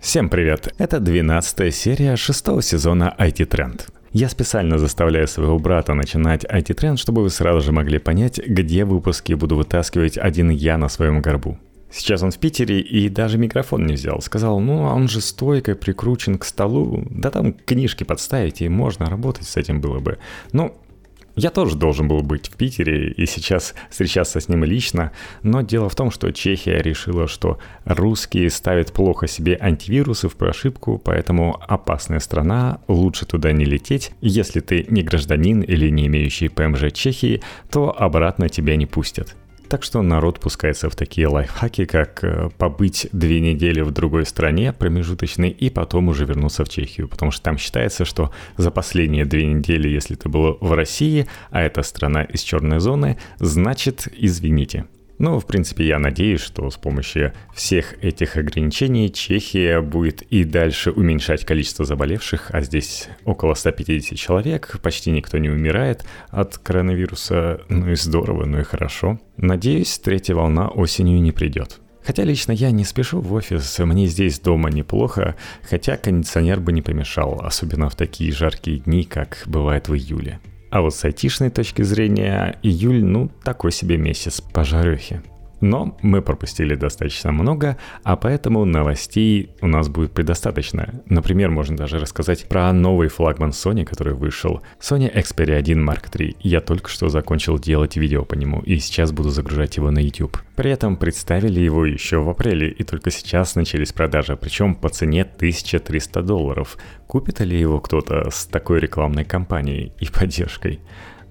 Всем привет! Это 12 серия шестого сезона IT Trend. Я специально заставляю своего брата начинать IT-тренд, чтобы вы сразу же могли понять, где выпуски буду вытаскивать один я на своем горбу. Сейчас он в Питере и даже микрофон не взял. Сказал, ну он же стойкой прикручен к столу, да там книжки подставить и можно работать с этим было бы. Ну, я тоже должен был быть в Питере и сейчас встречаться с ним лично, но дело в том, что Чехия решила, что русские ставят плохо себе антивирусы в прошивку, поэтому опасная страна, лучше туда не лететь. Если ты не гражданин или не имеющий ПМЖ Чехии, то обратно тебя не пустят. Так что народ пускается в такие лайфхаки, как э, побыть две недели в другой стране промежуточной и потом уже вернуться в Чехию. Потому что там считается, что за последние две недели, если ты был в России, а это страна из черной зоны, значит, извините, ну, в принципе, я надеюсь, что с помощью всех этих ограничений Чехия будет и дальше уменьшать количество заболевших, а здесь около 150 человек, почти никто не умирает от коронавируса, ну и здорово, ну и хорошо. Надеюсь, третья волна осенью не придет. Хотя лично я не спешу в офис, мне здесь дома неплохо, хотя кондиционер бы не помешал, особенно в такие жаркие дни, как бывает в июле. А вот с айтишной точки зрения, июль, ну, такой себе месяц по жарехе. Но мы пропустили достаточно много, а поэтому новостей у нас будет предостаточно. Например, можно даже рассказать про новый флагман Sony, который вышел. Sony Xperia 1 Mark III. Я только что закончил делать видео по нему, и сейчас буду загружать его на YouTube. При этом представили его еще в апреле, и только сейчас начались продажи, причем по цене 1300 долларов. Купит ли его кто-то с такой рекламной кампанией и поддержкой?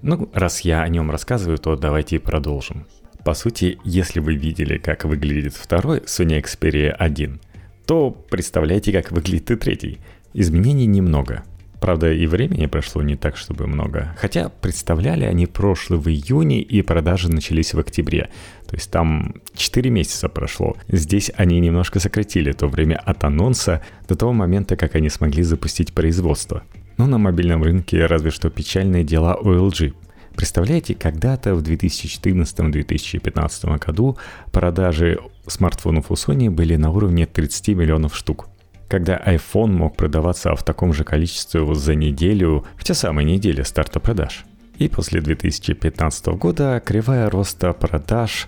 Ну, раз я о нем рассказываю, то давайте продолжим. По сути, если вы видели, как выглядит второй Sony Xperia 1, то представляете, как выглядит и третий. Изменений немного. Правда, и времени прошло не так, чтобы много. Хотя представляли они прошлый в июне, и продажи начались в октябре. То есть там 4 месяца прошло. Здесь они немножко сократили то время от анонса до того момента, как они смогли запустить производство. Но на мобильном рынке разве что печальные дела у LG. Представляете, когда-то в 2014-2015 году продажи смартфонов у Sony были на уровне 30 миллионов штук. Когда iPhone мог продаваться в таком же количестве за неделю, в те самые недели старта продаж. И после 2015 года кривая роста продаж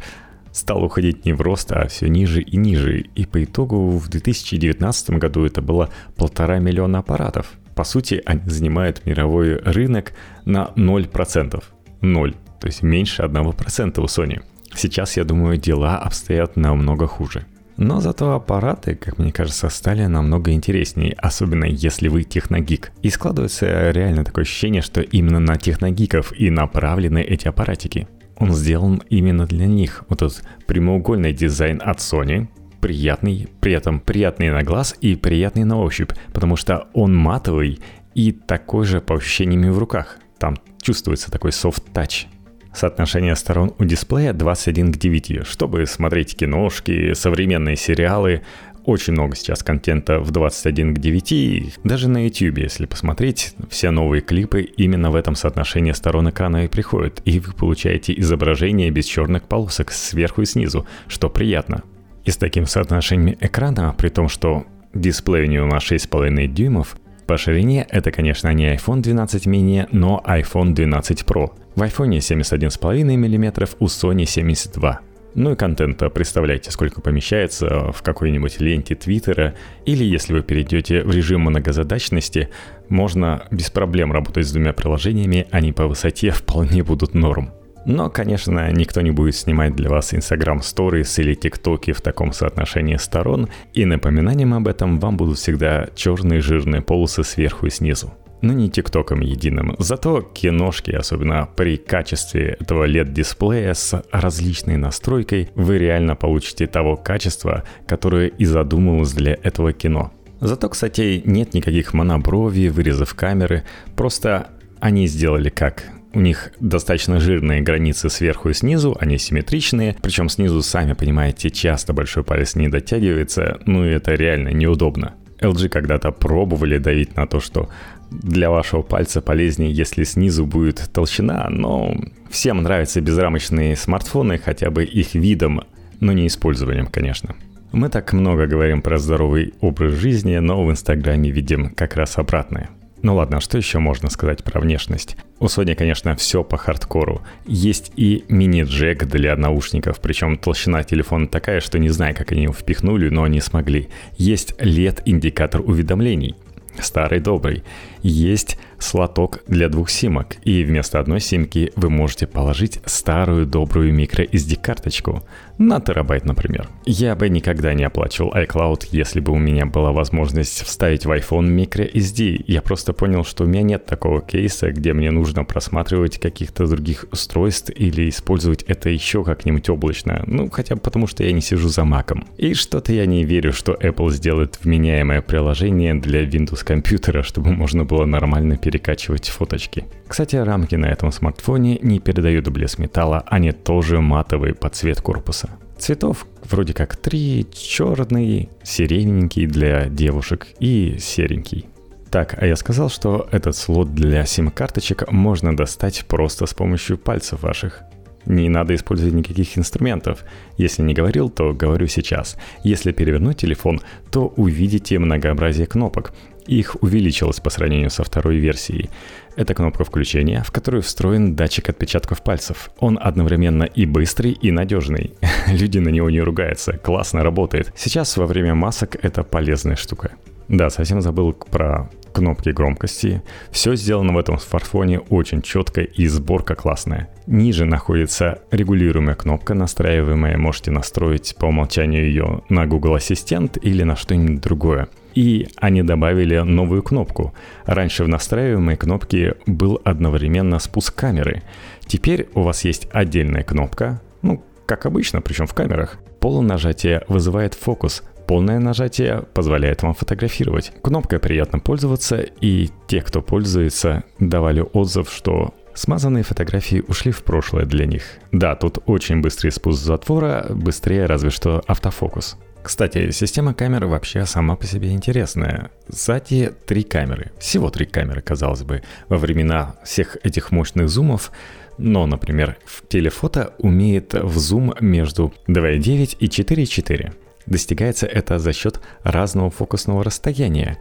стал уходить не в рост, а все ниже и ниже. И по итогу в 2019 году это было полтора миллиона аппаратов. По сути, они занимают мировой рынок на 0%. 0, то есть меньше 1% у Sony. Сейчас, я думаю, дела обстоят намного хуже. Но зато аппараты, как мне кажется, стали намного интереснее, особенно если вы техногик. И складывается реально такое ощущение, что именно на техногиков и направлены эти аппаратики. Он сделан именно для них. Вот этот прямоугольный дизайн от Sony, приятный, при этом приятный на глаз и приятный на ощупь, потому что он матовый и такой же по ощущениям в руках. Там чувствуется такой soft-touch. Соотношение сторон у дисплея 21 к 9. Чтобы смотреть киношки, современные сериалы, очень много сейчас контента в 21 к 9. Даже на YouTube, если посмотреть, все новые клипы именно в этом соотношении сторон экрана и приходят. И вы получаете изображение без черных полосок сверху и снизу, что приятно. И с таким соотношением экрана, при том, что дисплей у него на 6,5 дюймов, по ширине это, конечно, не iPhone 12 mini, но iPhone 12 Pro. В iPhone 71,5 мм, у Sony 72 ну и контента, представляете, сколько помещается в какой-нибудь ленте Твиттера, или если вы перейдете в режим многозадачности, можно без проблем работать с двумя приложениями, они по высоте вполне будут норм. Но, конечно, никто не будет снимать для вас Instagram Stories или TikTok в таком соотношении сторон, и напоминанием об этом вам будут всегда черные жирные полосы сверху и снизу. Но не тиктоком единым. Зато киношки, особенно при качестве этого LED-дисплея с различной настройкой, вы реально получите того качества, которое и задумывалось для этого кино. Зато, кстати, нет никаких моноброви, вырезов камеры, просто они сделали как у них достаточно жирные границы сверху и снизу, они симметричные, причем снизу, сами понимаете, часто большой палец не дотягивается, ну и это реально неудобно. LG когда-то пробовали давить на то, что для вашего пальца полезнее, если снизу будет толщина, но всем нравятся безрамочные смартфоны, хотя бы их видом, но не использованием, конечно. Мы так много говорим про здоровый образ жизни, но в Инстаграме видим как раз обратное. Ну ладно, что еще можно сказать про внешность? У Sony, конечно, все по хардкору. Есть и мини-джек для наушников, причем толщина телефона такая, что не знаю, как они его впихнули, но они смогли. Есть LED-индикатор уведомлений, старый добрый. Есть слоток для двух симок, и вместо одной симки вы можете положить старую добрую microSD-карточку на терабайт, например. Я бы никогда не оплачивал iCloud, если бы у меня была возможность вставить в iPhone microSD. Я просто понял, что у меня нет такого кейса, где мне нужно просматривать каких-то других устройств или использовать это еще как-нибудь облачно. Ну, хотя бы потому, что я не сижу за маком. И что-то я не верю, что Apple сделает вменяемое приложение для Windows компьютера, чтобы можно было нормально перекачивать фоточки. Кстати, рамки на этом смартфоне не передают блеск металла, они тоже матовые под цвет корпуса. Цветов вроде как три, черный, сирененький для девушек и серенький. Так, а я сказал, что этот слот для сим-карточек можно достать просто с помощью пальцев ваших. Не надо использовать никаких инструментов. Если не говорил, то говорю сейчас. Если перевернуть телефон, то увидите многообразие кнопок. Их увеличилось по сравнению со второй версией. Это кнопка включения, в которую встроен датчик отпечатков пальцев. Он одновременно и быстрый, и надежный. Люди на него не ругаются, классно работает. Сейчас во время масок это полезная штука. Да, совсем забыл про кнопки громкости. Все сделано в этом смартфоне очень четко и сборка классная. Ниже находится регулируемая кнопка, настраиваемая. Можете настроить по умолчанию ее на Google Ассистент или на что-нибудь другое. И они добавили новую кнопку. Раньше в настраиваемой кнопке был одновременно спуск камеры. Теперь у вас есть отдельная кнопка, ну, как обычно, причем в камерах. Полнажатие вызывает фокус, Полное нажатие позволяет вам фотографировать. Кнопкой приятно пользоваться, и те, кто пользуется, давали отзыв, что Смазанные фотографии ушли в прошлое для них. Да, тут очень быстрый спуск затвора, быстрее разве что автофокус. Кстати, система камер вообще сама по себе интересная. Сзади три камеры. Всего три камеры, казалось бы. Во времена всех этих мощных зумов но, например, в телефото умеет в зум между 2.9 и 4.4. Достигается это за счет разного фокусного расстояния.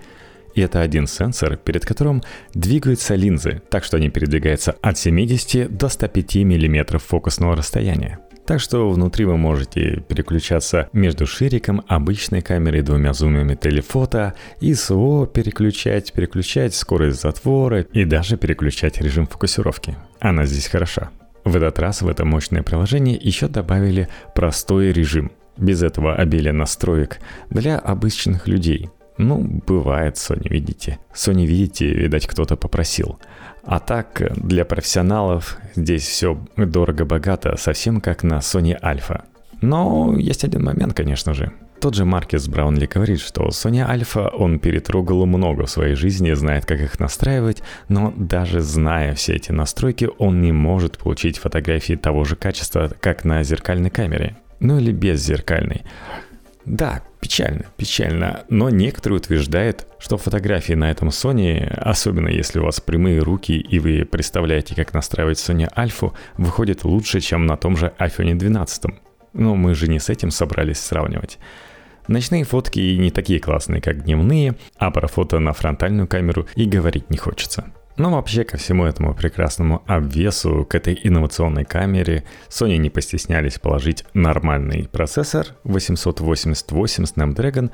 И это один сенсор, перед которым двигаются линзы, так что они передвигаются от 70 до 105 мм фокусного расстояния. Так что внутри вы можете переключаться между шириком, обычной камерой, двумя зумами телефото, ISO переключать, переключать скорость затвора и даже переключать режим фокусировки. Она здесь хороша. В этот раз в это мощное приложение еще добавили простой режим. Без этого обилия настроек для обычных людей – ну, бывает, Sony, видите. Sony, видите, видать, кто-то попросил. А так, для профессионалов здесь все дорого-богато, совсем как на Sony Alpha. Но есть один момент, конечно же. Тот же Маркес Браунли говорит, что Sony Alpha он перетрогал много в своей жизни, знает, как их настраивать, но даже зная все эти настройки, он не может получить фотографии того же качества, как на зеркальной камере. Ну или без зеркальной. Да, печально, печально, но некоторые утверждают, что фотографии на этом Sony, особенно если у вас прямые руки и вы представляете, как настраивать Sony Alpha, выходят лучше, чем на том же iPhone 12. Но мы же не с этим собрались сравнивать. Ночные фотки не такие классные, как дневные, а про фото на фронтальную камеру и говорить не хочется. Но вообще ко всему этому прекрасному обвесу, к этой инновационной камере, Sony не постеснялись положить нормальный процессор 888 Snapdragon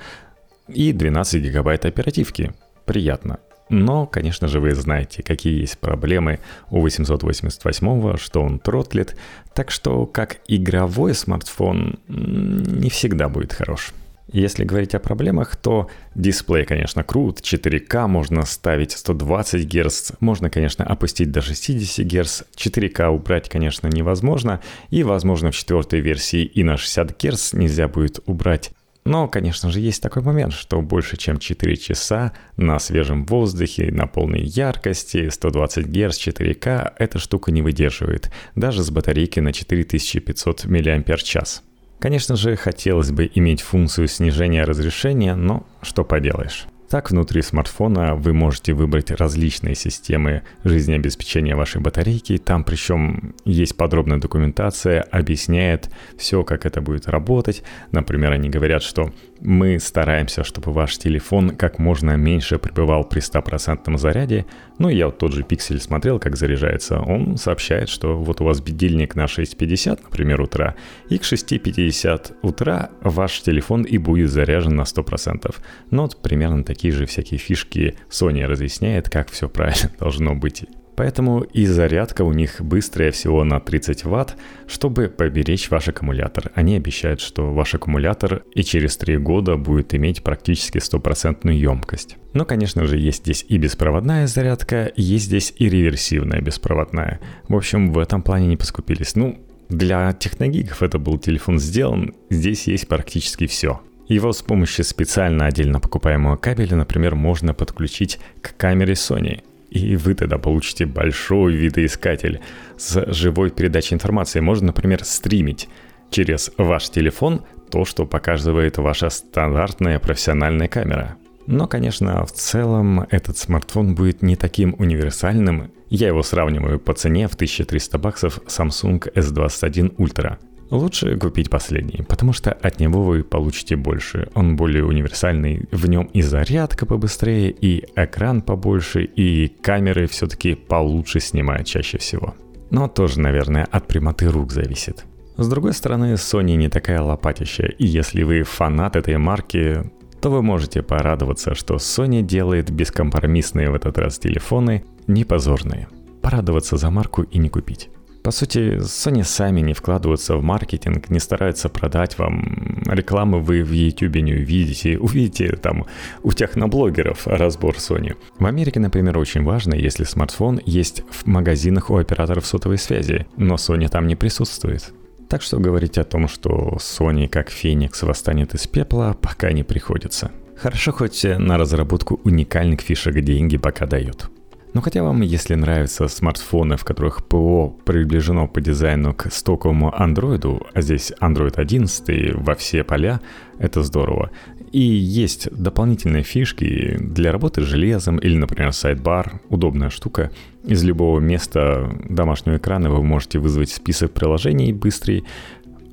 и 12 гигабайт оперативки. Приятно. Но, конечно же, вы знаете, какие есть проблемы у 888, что он тротлит, так что как игровой смартфон не всегда будет хорош. Если говорить о проблемах, то дисплей, конечно, крут, 4К можно ставить 120 Гц, можно, конечно, опустить до 60 Гц, 4К убрать, конечно, невозможно, и, возможно, в четвертой версии и на 60 Гц нельзя будет убрать. Но, конечно же, есть такой момент, что больше чем 4 часа на свежем воздухе, на полной яркости, 120 Гц, 4К эта штука не выдерживает, даже с батарейкой на 4500 мАч. Конечно же, хотелось бы иметь функцию снижения разрешения, но что поделаешь. Так, внутри смартфона вы можете выбрать различные системы жизнеобеспечения вашей батарейки. Там причем есть подробная документация, объясняет все, как это будет работать. Например, они говорят, что мы стараемся, чтобы ваш телефон как можно меньше пребывал при 100% заряде. Ну, я вот тот же пиксель смотрел, как заряжается. Он сообщает, что вот у вас будильник на 6.50, например, утра, и к 6.50 утра ваш телефон и будет заряжен на 100%. Ну, вот примерно такие же всякие фишки Sony разъясняет, как все правильно должно быть. Поэтому и зарядка у них быстрая всего на 30 ватт, чтобы поберечь ваш аккумулятор. Они обещают, что ваш аккумулятор и через 3 года будет иметь практически стопроцентную емкость. Но, конечно же, есть здесь и беспроводная зарядка, есть здесь и реверсивная беспроводная. В общем, в этом плане не поскупились. Ну, для техногиков это был телефон сделан, здесь есть практически все. Его с помощью специально отдельно покупаемого кабеля, например, можно подключить к камере Sony. И вы тогда получите большой видоискатель с живой передачей информации. Можно, например, стримить через ваш телефон то, что показывает ваша стандартная профессиональная камера. Но, конечно, в целом этот смартфон будет не таким универсальным. Я его сравниваю по цене в 1300 баксов Samsung S21 Ultra. Лучше купить последний, потому что от него вы получите больше. Он более универсальный, в нем и зарядка побыстрее, и экран побольше, и камеры все-таки получше снимают чаще всего. Но тоже, наверное, от прямоты рук зависит. С другой стороны, Sony не такая лопатища, и если вы фанат этой марки, то вы можете порадоваться, что Sony делает бескомпромиссные в этот раз телефоны, не позорные. Порадоваться за марку и не купить. По сути, Sony сами не вкладываются в маркетинг, не стараются продать вам. Рекламы вы в YouTube не увидите. Увидите там у техноблогеров разбор Sony. В Америке, например, очень важно, если смартфон есть в магазинах у операторов сотовой связи, но Sony там не присутствует. Так что говорить о том, что Sony как Феникс восстанет из пепла, пока не приходится. Хорошо хоть на разработку уникальных фишек деньги пока дают. Но хотя вам, если нравятся смартфоны, в которых ПО приближено по дизайну к стоковому андроиду, а здесь Android 11 во все поля, это здорово. И есть дополнительные фишки для работы с железом или, например, сайдбар, удобная штука. Из любого места домашнего экрана вы можете вызвать список приложений быстрый,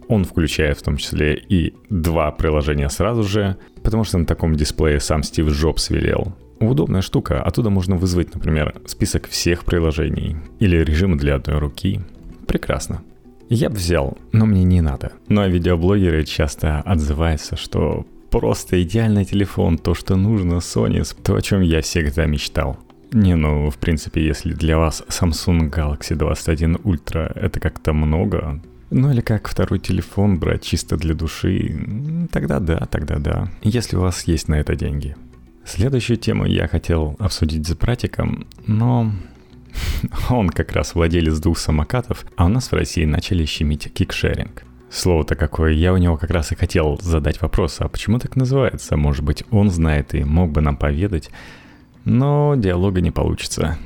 он включает в том числе и два приложения сразу же, потому что на таком дисплее сам Стив Джобс велел. Удобная штука, оттуда можно вызвать, например, список всех приложений или режим для одной руки. Прекрасно. Я бы взял, но мне не надо. Ну а видеоблогеры часто отзываются, что просто идеальный телефон, то, что нужно Sony, то, о чем я всегда мечтал. Не, ну, в принципе, если для вас Samsung Galaxy 21 Ultra это как-то много, ну или как второй телефон брать чисто для души, тогда да, тогда да, если у вас есть на это деньги. Следующую тему я хотел обсудить с братиком, но он как раз владелец двух самокатов, а у нас в России начали щемить кикшеринг. Слово-то какое, я у него как раз и хотел задать вопрос, а почему так называется? Может быть, он знает и мог бы нам поведать, но диалога не получится.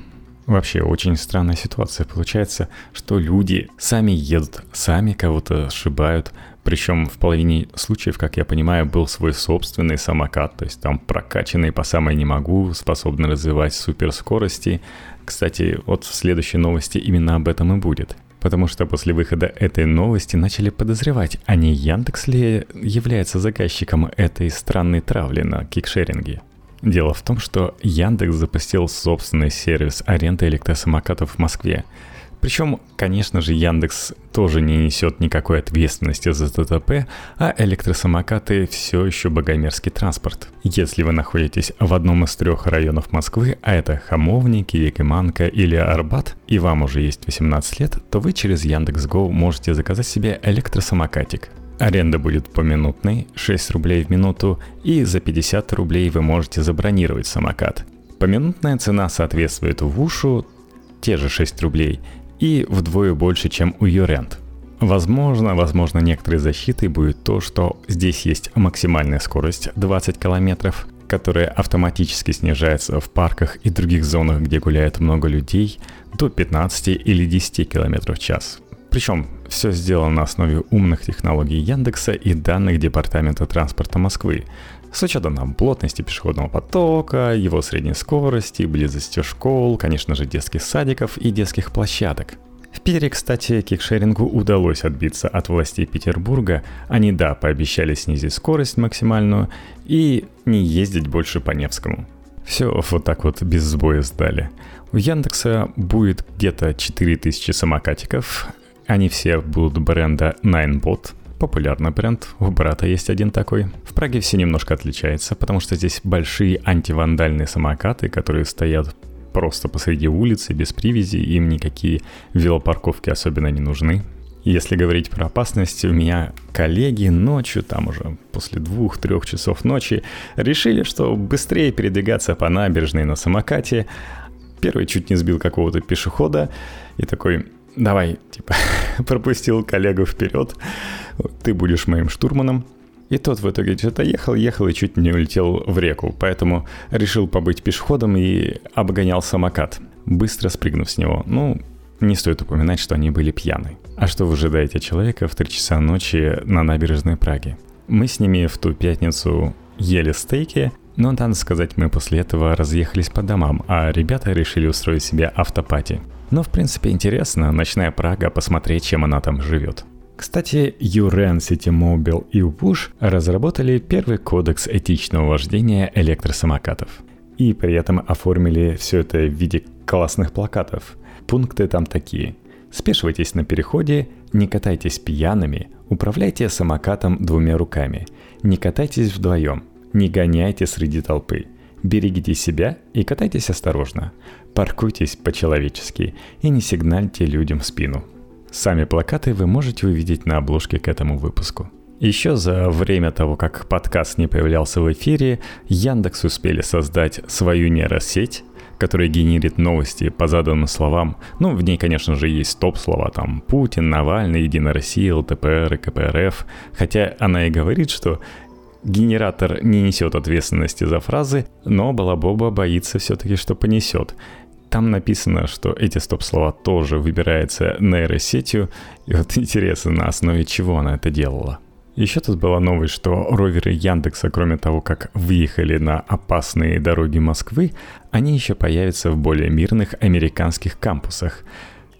Вообще очень странная ситуация получается, что люди сами едут, сами кого-то сшибают, причем в половине случаев, как я понимаю, был свой собственный самокат, то есть там прокачанный по самой не могу, способный развивать суперскорости. Кстати, вот в следующей новости именно об этом и будет. Потому что после выхода этой новости начали подозревать, а не Яндекс ли является заказчиком этой странной травли на кикшеринге. Дело в том, что Яндекс запустил собственный сервис аренды электросамокатов в Москве – причем, конечно же, Яндекс тоже не несет никакой ответственности за ТТП, а электросамокаты все еще богомерзкий транспорт. Если вы находитесь в одном из трех районов Москвы, а это Хамовники, Якиманка или Арбат, и вам уже есть 18 лет, то вы через Яндекс.Го можете заказать себе электросамокатик. Аренда будет поминутной, 6 рублей в минуту, и за 50 рублей вы можете забронировать самокат. Поминутная цена соответствует в ушу те же 6 рублей, и вдвое больше, чем у Юрент. Возможно, возможно, некоторой защитой будет то, что здесь есть максимальная скорость 20 км, которая автоматически снижается в парках и других зонах, где гуляет много людей, до 15 или 10 км в час. Причем все сделано на основе умных технологий Яндекса и данных Департамента транспорта Москвы. С учетом там, плотности пешеходного потока, его средней скорости, близости школ, конечно же, детских садиков и детских площадок. В Питере, кстати, кикшерингу удалось отбиться от властей Петербурга. Они, да, пообещали снизить скорость максимальную и не ездить больше по Невскому. Все вот так вот без сбоя сдали. У Яндекса будет где-то 4000 самокатиков. Они все будут бренда Ninebot, популярный бренд, у брата есть один такой. В Праге все немножко отличается, потому что здесь большие антивандальные самокаты, которые стоят просто посреди улицы, без привязи, им никакие велопарковки особенно не нужны. Если говорить про опасность, у меня коллеги ночью, там уже после двух-трех часов ночи, решили, что быстрее передвигаться по набережной на самокате. Первый чуть не сбил какого-то пешехода и такой, давай, типа, пропустил коллегу вперед, ты будешь моим штурманом. И тот в итоге что-то ехал, ехал и чуть не улетел в реку, поэтому решил побыть пешеходом и обгонял самокат, быстро спрыгнув с него. Ну, не стоит упоминать, что они были пьяны. А что вы ожидаете человека в 3 часа ночи на набережной Праги? Мы с ними в ту пятницу ели стейки, но, надо сказать, мы после этого разъехались по домам, а ребята решили устроить себе автопати. Но, в принципе, интересно, ночная Прага, посмотреть, чем она там живет. Кстати, Юрен, Ситимобил и Wush разработали первый кодекс этичного вождения электросамокатов. И при этом оформили все это в виде классных плакатов. Пункты там такие. Спешивайтесь на переходе, не катайтесь пьяными, управляйте самокатом двумя руками, не катайтесь вдвоем, не гоняйте среди толпы, берегите себя и катайтесь осторожно, паркуйтесь по-человечески и не сигнальте людям в спину – Сами плакаты вы можете увидеть на обложке к этому выпуску. Еще за время того, как подкаст не появлялся в эфире, Яндекс успели создать свою нейросеть, которая генерит новости по заданным словам. Ну, в ней, конечно же, есть топ-слова, там Путин, Навальный, Единая Россия, ЛТПР и КПРФ. Хотя она и говорит, что генератор не несет ответственности за фразы, но Балабоба боится все-таки, что понесет. Там написано, что эти стоп-слова тоже выбираются нейросетью, и вот интересно, на основе чего она это делала. Еще тут была новость, что роверы Яндекса, кроме того, как выехали на опасные дороги Москвы, они еще появятся в более мирных американских кампусах.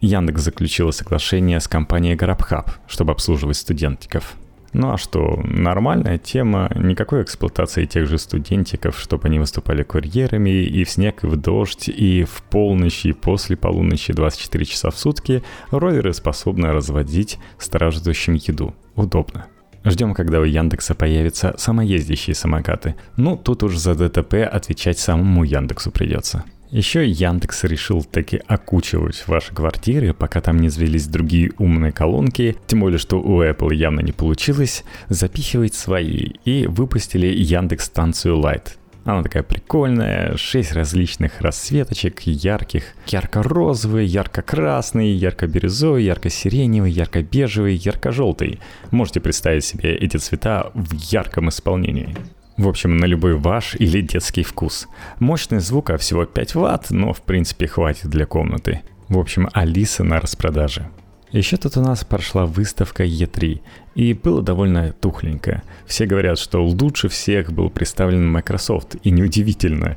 Яндекс заключила соглашение с компанией GrabHub, чтобы обслуживать студентиков. Ну а что, нормальная тема, никакой эксплуатации тех же студентиков, чтобы они выступали курьерами и в снег, и в дождь, и в полночь, и после полуночи 24 часа в сутки роверы способны разводить страждущим еду. Удобно. Ждем, когда у Яндекса появятся самоездящие самокаты. Ну, тут уж за ДТП отвечать самому Яндексу придется. Еще Яндекс решил таки окучивать ваши квартиры, пока там не завелись другие умные колонки, тем более, что у Apple явно не получилось, запихивать свои и выпустили Яндекс станцию Light. Она такая прикольная, 6 различных расцветочек, ярких, ярко-розовый, ярко-красный, ярко-бирюзовый, ярко-сиреневый, ярко-бежевый, ярко-желтый. Можете представить себе эти цвета в ярком исполнении. В общем, на любой ваш или детский вкус. Мощность звука всего 5 Вт, но в принципе хватит для комнаты. В общем, Алиса на распродаже. Еще тут у нас прошла выставка E3, и было довольно тухленько. Все говорят, что лучше всех был представлен Microsoft, и неудивительно.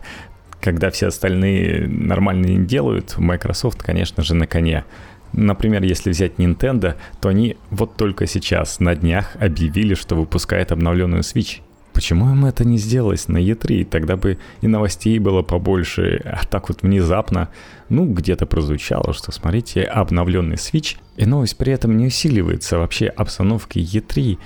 Когда все остальные нормально не делают, Microsoft, конечно же, на коне. Например, если взять Nintendo, то они вот только сейчас, на днях, объявили, что выпускает обновленную Switch. Почему им это не сделалось на E3? Тогда бы и новостей было побольше. А так вот внезапно, ну, где-то прозвучало, что, смотрите, обновленный Switch. И новость при этом не усиливается вообще обстановки E3.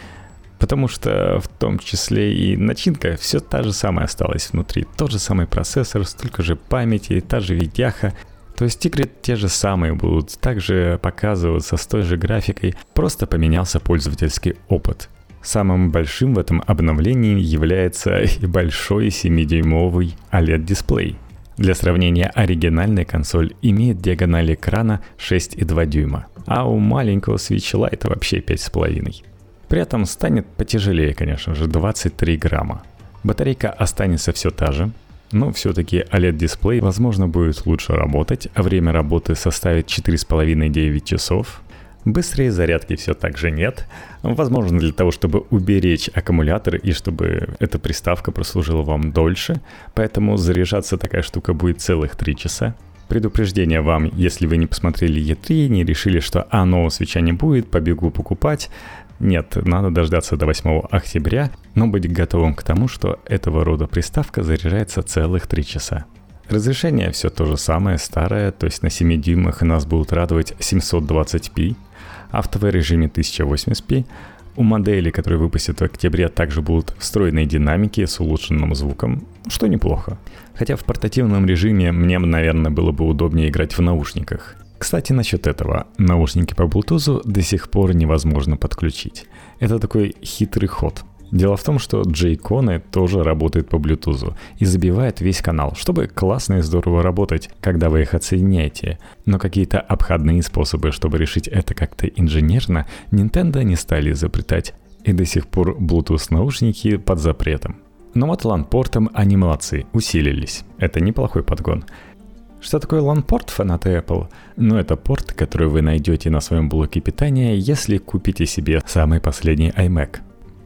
Потому что в том числе и начинка все та же самая осталась внутри. Тот же самый процессор, столько же памяти, та же видяха. То есть игры те же самые будут также показываться с той же графикой, просто поменялся пользовательский опыт. Самым большим в этом обновлении является большой 7-дюймовый OLED-дисплей. Для сравнения, оригинальная консоль имеет диагональ экрана 6,2 дюйма, а у маленького Switch Lite вообще 5,5. При этом станет потяжелее, конечно же, 23 грамма. Батарейка останется все та же, но все-таки OLED-дисплей, возможно, будет лучше работать, а время работы составит 4,5-9 часов, Быстрой зарядки все так же нет. Возможно, для того, чтобы уберечь аккумулятор и чтобы эта приставка прослужила вам дольше. Поэтому заряжаться такая штука будет целых 3 часа. Предупреждение вам, если вы не посмотрели E3, не решили, что а, нового свеча не будет, побегу покупать. Нет, надо дождаться до 8 октября, но быть готовым к тому, что этого рода приставка заряжается целых 3 часа. Разрешение все то же самое, старое, то есть на 7 дюймах нас будут радовать 720p, автовой-режиме 1080p. У модели, которые выпустят в октябре, также будут встроенные динамики с улучшенным звуком, что неплохо. Хотя в портативном режиме мне, наверное, было бы удобнее играть в наушниках. Кстати, насчет этого. Наушники по Bluetooth до сих пор невозможно подключить. Это такой хитрый ход – Дело в том, что джейконы тоже работают по Bluetooth и забивают весь канал, чтобы классно и здорово работать, когда вы их отсоединяете. Но какие-то обходные способы, чтобы решить это как-то инженерно, Nintendo не стали изобретать. И до сих пор Bluetooth наушники под запретом. Но вот LAN-портом они молодцы, усилились. Это неплохой подгон. Что такое LAN-порт фанаты Apple? Ну, это порт, который вы найдете на своем блоке питания, если купите себе самый последний iMac.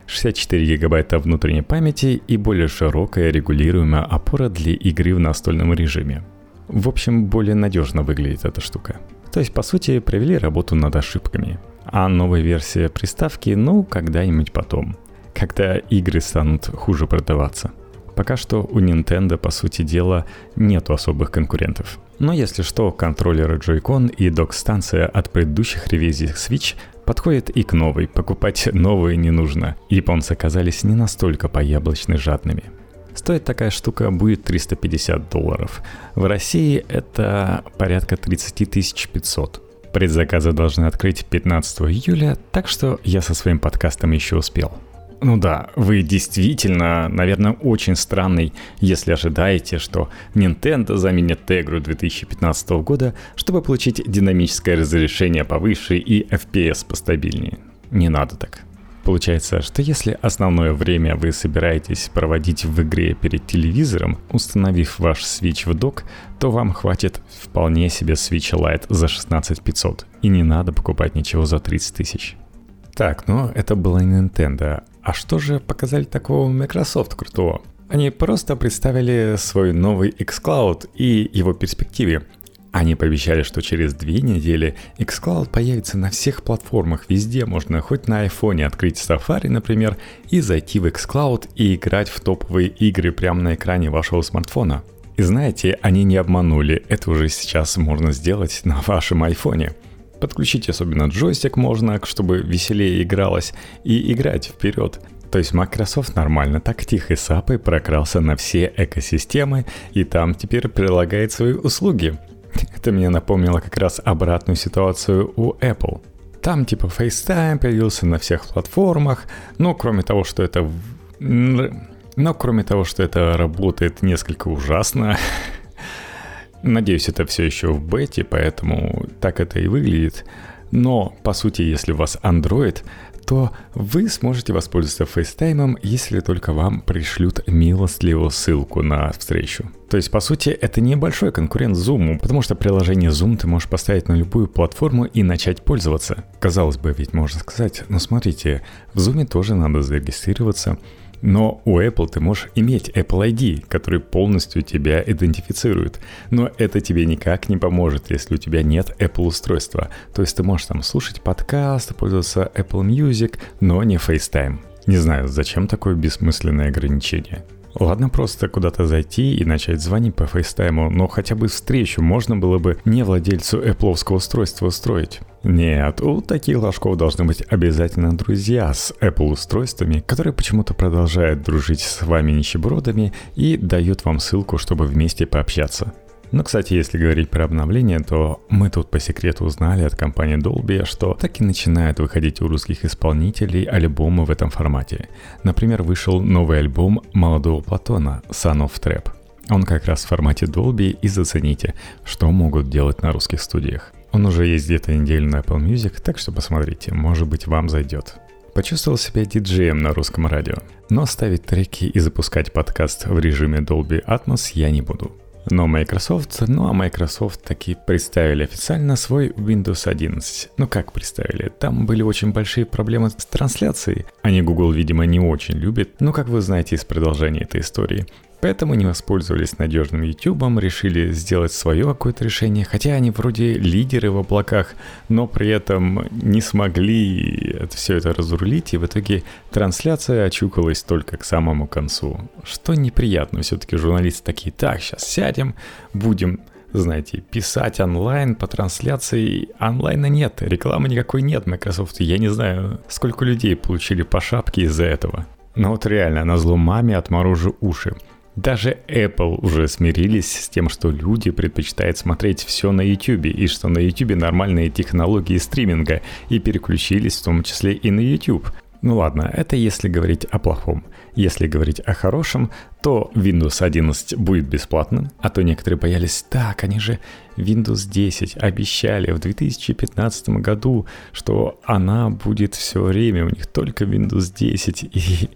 64 гигабайта внутренней памяти и более широкая регулируемая опора для игры в настольном режиме. В общем, более надежно выглядит эта штука. То есть, по сути, провели работу над ошибками. А новая версия приставки, ну, когда-нибудь потом. Когда игры станут хуже продаваться. Пока что у Nintendo, по сути дела, нету особых конкурентов. Но если что, контроллеры Joy-Con и док-станция от предыдущих ревизий Switch подходит и к новой, покупать новые не нужно. Японцы оказались не настолько по-яблочной жадными. Стоит такая штука будет 350 долларов. В России это порядка 30 500. Предзаказы должны открыть 15 июля, так что я со своим подкастом еще успел. Ну да, вы действительно, наверное, очень странный, если ожидаете, что Nintendo заменит Tegra 2015 года, чтобы получить динамическое разрешение повыше и FPS постабильнее. Не надо так. Получается, что если основное время вы собираетесь проводить в игре перед телевизором, установив ваш Switch в док, то вам хватит вполне себе Switch Lite за 16 500, и не надо покупать ничего за 30 тысяч. Так, ну это было Nintendo. А что же показали такого Microsoft крутого? Они просто представили свой новый xCloud и его перспективе. Они пообещали, что через две недели xCloud появится на всех платформах, везде можно хоть на iPhone открыть Safari, например, и зайти в xCloud и играть в топовые игры прямо на экране вашего смартфона. И знаете, они не обманули, это уже сейчас можно сделать на вашем айфоне. Подключить особенно джойстик можно, чтобы веселее игралось, и играть вперед. То есть Microsoft нормально так тихо сапой прокрался на все экосистемы и там теперь прилагает свои услуги. Это мне напомнило как раз обратную ситуацию у Apple. Там типа FaceTime появился на всех платформах, но кроме того, что это... Но кроме того, что это работает несколько ужасно, Надеюсь, это все еще в бете, поэтому так это и выглядит. Но, по сути, если у вас Android, то вы сможете воспользоваться FaceTime, если только вам пришлют милостливую ссылку на встречу. То есть, по сути, это небольшой конкурент Zoom, потому что приложение Zoom ты можешь поставить на любую платформу и начать пользоваться. Казалось бы, ведь можно сказать, ну смотрите, в Zoom тоже надо зарегистрироваться, но у Apple ты можешь иметь Apple ID, который полностью тебя идентифицирует. Но это тебе никак не поможет, если у тебя нет Apple устройства. То есть ты можешь там слушать подкасты, пользоваться Apple Music, но не FaceTime. Не знаю, зачем такое бессмысленное ограничение. Ладно просто куда-то зайти и начать звонить по фейстайму, но хотя бы встречу можно было бы не владельцу Apple устройства устроить. Нет, у таких ложков должны быть обязательно друзья с Apple устройствами, которые почему-то продолжают дружить с вами нищебродами и дают вам ссылку, чтобы вместе пообщаться. Но, кстати, если говорить про обновление, то мы тут по секрету узнали от компании Dolby, что так и начинают выходить у русских исполнителей альбомы в этом формате. Например, вышел новый альбом молодого Платона «Son of Trap». Он как раз в формате Dolby и зацените, что могут делать на русских студиях. Он уже есть где-то неделю на Apple Music, так что посмотрите, может быть вам зайдет. Почувствовал себя диджеем на русском радио, но ставить треки и запускать подкаст в режиме Dolby Atmos я не буду. Но Microsoft, ну а Microsoft таки представили официально свой Windows 11. Ну как представили? Там были очень большие проблемы с трансляцией. Они Google, видимо, не очень любят. Ну как вы знаете из продолжения этой истории. Поэтому не воспользовались надежным YouTube, решили сделать свое какое-то решение, хотя они вроде лидеры в облаках, но при этом не смогли все это разрулить, и в итоге трансляция очукалась только к самому концу. Что неприятно, все-таки журналисты такие, так, сейчас сядем, будем знаете, писать онлайн по трансляции. Онлайна нет, рекламы никакой нет Microsoft. Я не знаю, сколько людей получили по шапке из-за этого. Но вот реально, на зло маме отморожу уши. Даже Apple уже смирились с тем, что люди предпочитают смотреть все на YouTube, и что на YouTube нормальные технологии стриминга, и переключились в том числе и на YouTube. Ну ладно, это если говорить о плохом. Если говорить о хорошем, то Windows 11 будет бесплатным, а то некоторые боялись, так, они же Windows 10 обещали в 2015 году, что она будет все время, у них только Windows 10, и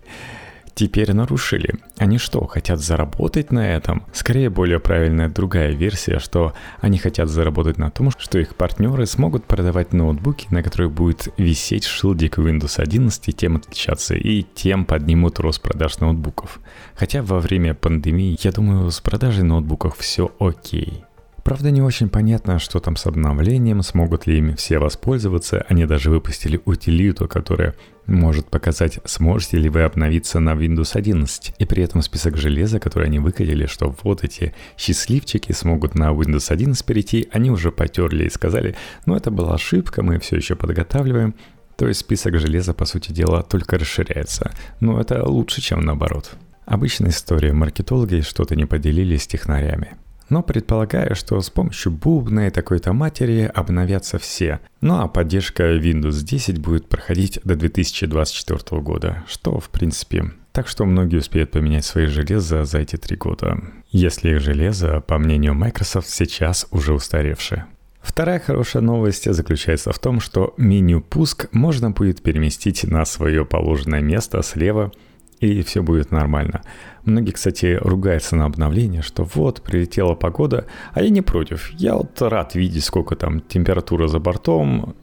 теперь нарушили. Они что, хотят заработать на этом? Скорее, более правильная другая версия, что они хотят заработать на том, что их партнеры смогут продавать ноутбуки, на которых будет висеть шилдик Windows 11 и тем отличаться, и тем поднимут рост продаж ноутбуков. Хотя во время пандемии, я думаю, с продажей ноутбуков все окей. Правда, не очень понятно, что там с обновлением, смогут ли ими все воспользоваться. Они даже выпустили утилиту, которая может показать, сможете ли вы обновиться на Windows 11. И при этом список железа, который они выкатили, что вот эти счастливчики смогут на Windows 11 перейти, они уже потерли и сказали, ну это была ошибка, мы все еще подготавливаем. То есть список железа, по сути дела, только расширяется. Но это лучше, чем наоборот. Обычная история. Маркетологи что-то не поделились с технарями но предполагаю, что с помощью бубна и такой-то матери обновятся все. Ну а поддержка Windows 10 будет проходить до 2024 года, что в принципе так что многие успеют поменять свои железа за эти три года. Если их железо, по мнению Microsoft, сейчас уже устаревшее. Вторая хорошая новость заключается в том, что меню «Пуск» можно будет переместить на свое положенное место слева – и все будет нормально. Многие, кстати, ругаются на обновление, что вот, прилетела погода, а я не против. Я вот рад видеть, сколько там температура за бортом,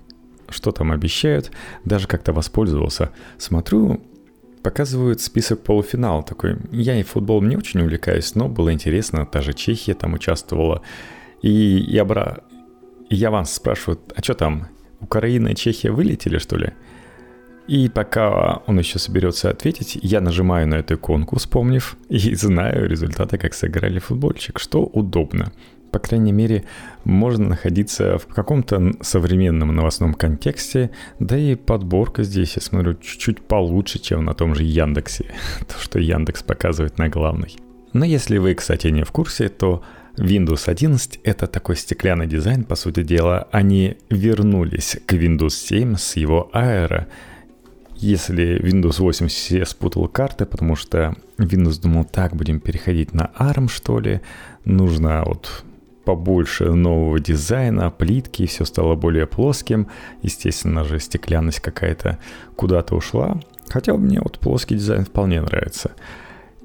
что там обещают, даже как-то воспользовался. Смотрю, показывают список полуфинала такой. Я и футбол не очень увлекаюсь, но было интересно, та же Чехия там участвовала. И я, бра... я вас спрашиваю, а что там, Украина и Чехия вылетели, что ли? И пока он еще соберется ответить, я нажимаю на эту иконку, вспомнив, и знаю результаты, как сыграли футбольчик, что удобно. По крайней мере, можно находиться в каком-то современном новостном контексте, да и подборка здесь, я смотрю, чуть-чуть получше, чем на том же Яндексе, то, что Яндекс показывает на главной. Но если вы, кстати, не в курсе, то Windows 11 — это такой стеклянный дизайн, по сути дела. Они вернулись к Windows 7 с его Aero — если Windows 8 все спутал карты, потому что Windows думал, так, будем переходить на ARM, что ли, нужно вот побольше нового дизайна, плитки, все стало более плоским. Естественно же, стеклянность какая-то куда-то ушла. Хотя мне вот плоский дизайн вполне нравится.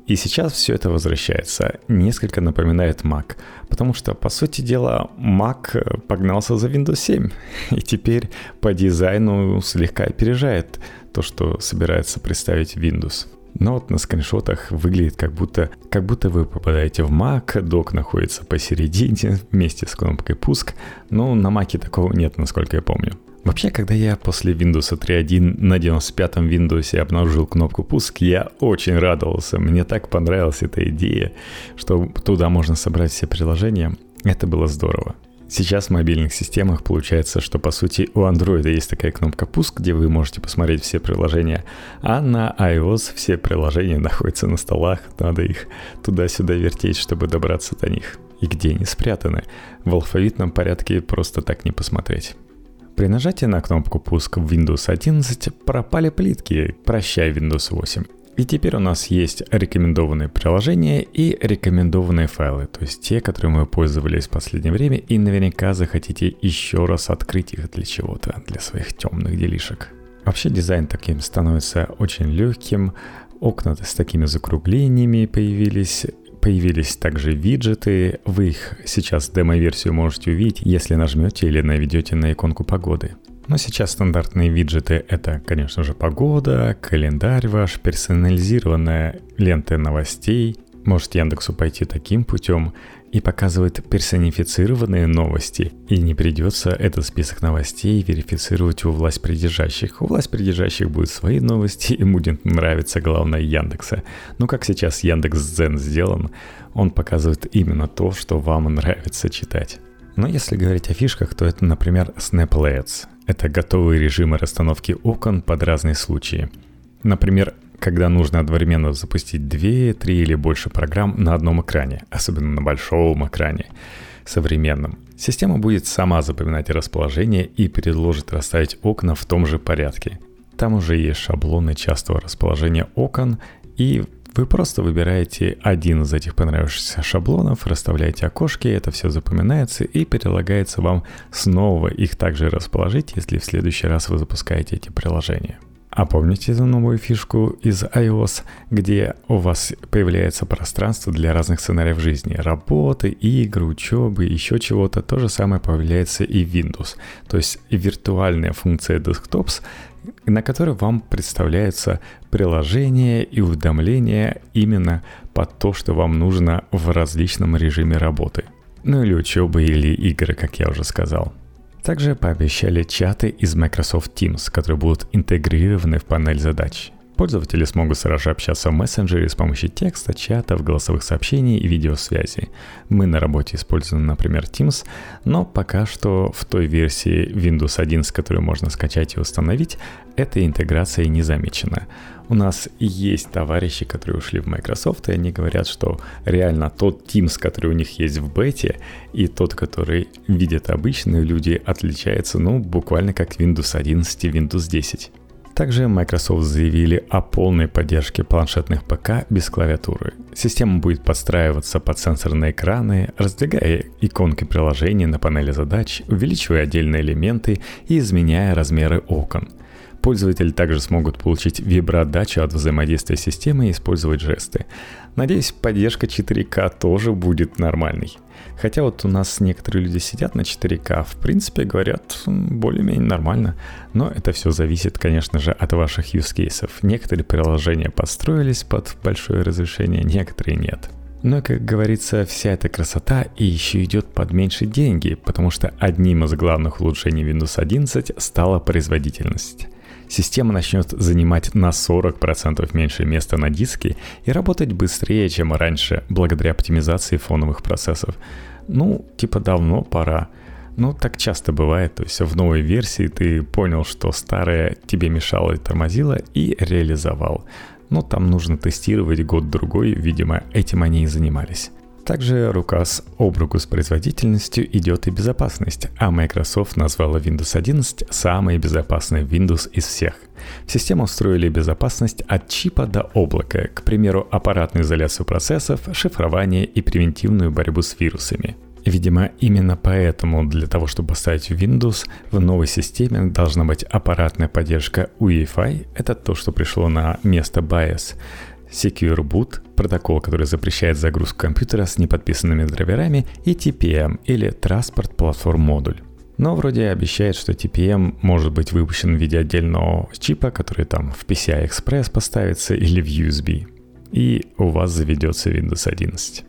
И сейчас все это возвращается. Несколько напоминает Mac. Потому что, по сути дела, Mac погнался за Windows 7. И теперь по дизайну слегка опережает то, что собирается представить Windows. Но вот на скриншотах выглядит как будто, как будто вы попадаете в Mac, док находится посередине вместе с кнопкой пуск, но на Mac такого нет, насколько я помню. Вообще, когда я после Windows 3.1 на 95-м Windows обнаружил кнопку пуск, я очень радовался. Мне так понравилась эта идея, что туда можно собрать все приложения. Это было здорово. Сейчас в мобильных системах получается, что по сути у Android есть такая кнопка «Пуск», где вы можете посмотреть все приложения, а на iOS все приложения находятся на столах, надо их туда-сюда вертеть, чтобы добраться до них. И где они спрятаны? В алфавитном порядке просто так не посмотреть. При нажатии на кнопку «Пуск» в Windows 11 пропали плитки «Прощай Windows 8». И теперь у нас есть рекомендованные приложения и рекомендованные файлы, то есть те, которыми мы пользовались в последнее время, и наверняка захотите еще раз открыть их для чего-то, для своих темных делишек. Вообще дизайн таким становится очень легким, окна с такими закруглениями появились, Появились также виджеты, вы их сейчас демо-версию можете увидеть, если нажмете или наведете на иконку погоды. Но сейчас стандартные виджеты — это, конечно же, погода, календарь ваш, персонализированная лента новостей. Может Яндексу пойти таким путем и показывает персонифицированные новости, и не придется этот список новостей верифицировать у власть придержащих. У власть придержащих будут свои новости, и будет нравиться главное Яндекса. Но как сейчас Яндекс Дзен сделан, он показывает именно то, что вам нравится читать. Но если говорить о фишках, то это, например, Snap LEDs. Это готовые режимы расстановки окон под разные случаи. Например, когда нужно одновременно запустить 2, 3 или больше программ на одном экране, особенно на большом экране современном. Система будет сама запоминать расположение и предложит расставить окна в том же порядке. Там уже есть шаблоны частого расположения окон, и вы просто выбираете один из этих понравившихся шаблонов, расставляете окошки, это все запоминается и перелагается вам снова их также расположить, если в следующий раз вы запускаете эти приложения. А помните эту новую фишку из iOS, где у вас появляется пространство для разных сценариев жизни? Работы, игры, учебы, еще чего-то. То же самое появляется и в Windows. То есть виртуальная функция Desktops, на которой вам представляется приложение и уведомления именно под то, что вам нужно в различном режиме работы. Ну или учебы, или игры, как я уже сказал. Также пообещали чаты из Microsoft Teams, которые будут интегрированы в панель задач. Пользователи смогут сразу же общаться в мессенджере с помощью текста, чатов, голосовых сообщений и видеосвязи. Мы на работе используем, например, Teams, но пока что в той версии Windows 11, которую можно скачать и установить, эта интеграция не замечена. У нас есть товарищи, которые ушли в Microsoft, и они говорят, что реально тот Teams, который у них есть в бете, и тот, который видят обычные люди, отличается, ну, буквально как Windows 11 и Windows 10. Также Microsoft заявили о полной поддержке планшетных ПК без клавиатуры. Система будет подстраиваться под сенсорные экраны, раздвигая иконки приложений на панели задач, увеличивая отдельные элементы и изменяя размеры окон. Пользователи также смогут получить виброотдачу от взаимодействия системы и использовать жесты. Надеюсь, поддержка 4К тоже будет нормальной. Хотя вот у нас некоторые люди сидят на 4К, в принципе, говорят, более-менее нормально. Но это все зависит, конечно же, от ваших cases. Некоторые приложения подстроились под большое разрешение, некоторые нет. Но, как говорится, вся эта красота и еще идет под меньшие деньги, потому что одним из главных улучшений Windows 11 стала производительность система начнет занимать на 40% меньше места на диске и работать быстрее, чем раньше, благодаря оптимизации фоновых процессов. Ну, типа давно пора. Ну, так часто бывает, то есть в новой версии ты понял, что старая тебе мешала и тормозила, и реализовал. Но там нужно тестировать год-другой, видимо, этим они и занимались. Также рука с об руку с производительностью идет и безопасность, а Microsoft назвала Windows 11 самой безопасной Windows из всех. В систему встроили безопасность от чипа до облака, к примеру, аппаратную изоляцию процессов, шифрование и превентивную борьбу с вирусами. Видимо, именно поэтому для того, чтобы поставить Windows, в новой системе должна быть аппаратная поддержка UEFI, это то, что пришло на место BIOS, Secure Boot – протокол, который запрещает загрузку компьютера с неподписанными драйверами, и TPM или Transport Platform модуль. Но вроде обещает, что TPM может быть выпущен в виде отдельного чипа, который там в PCI Express поставится или в USB. И у вас заведется Windows 11.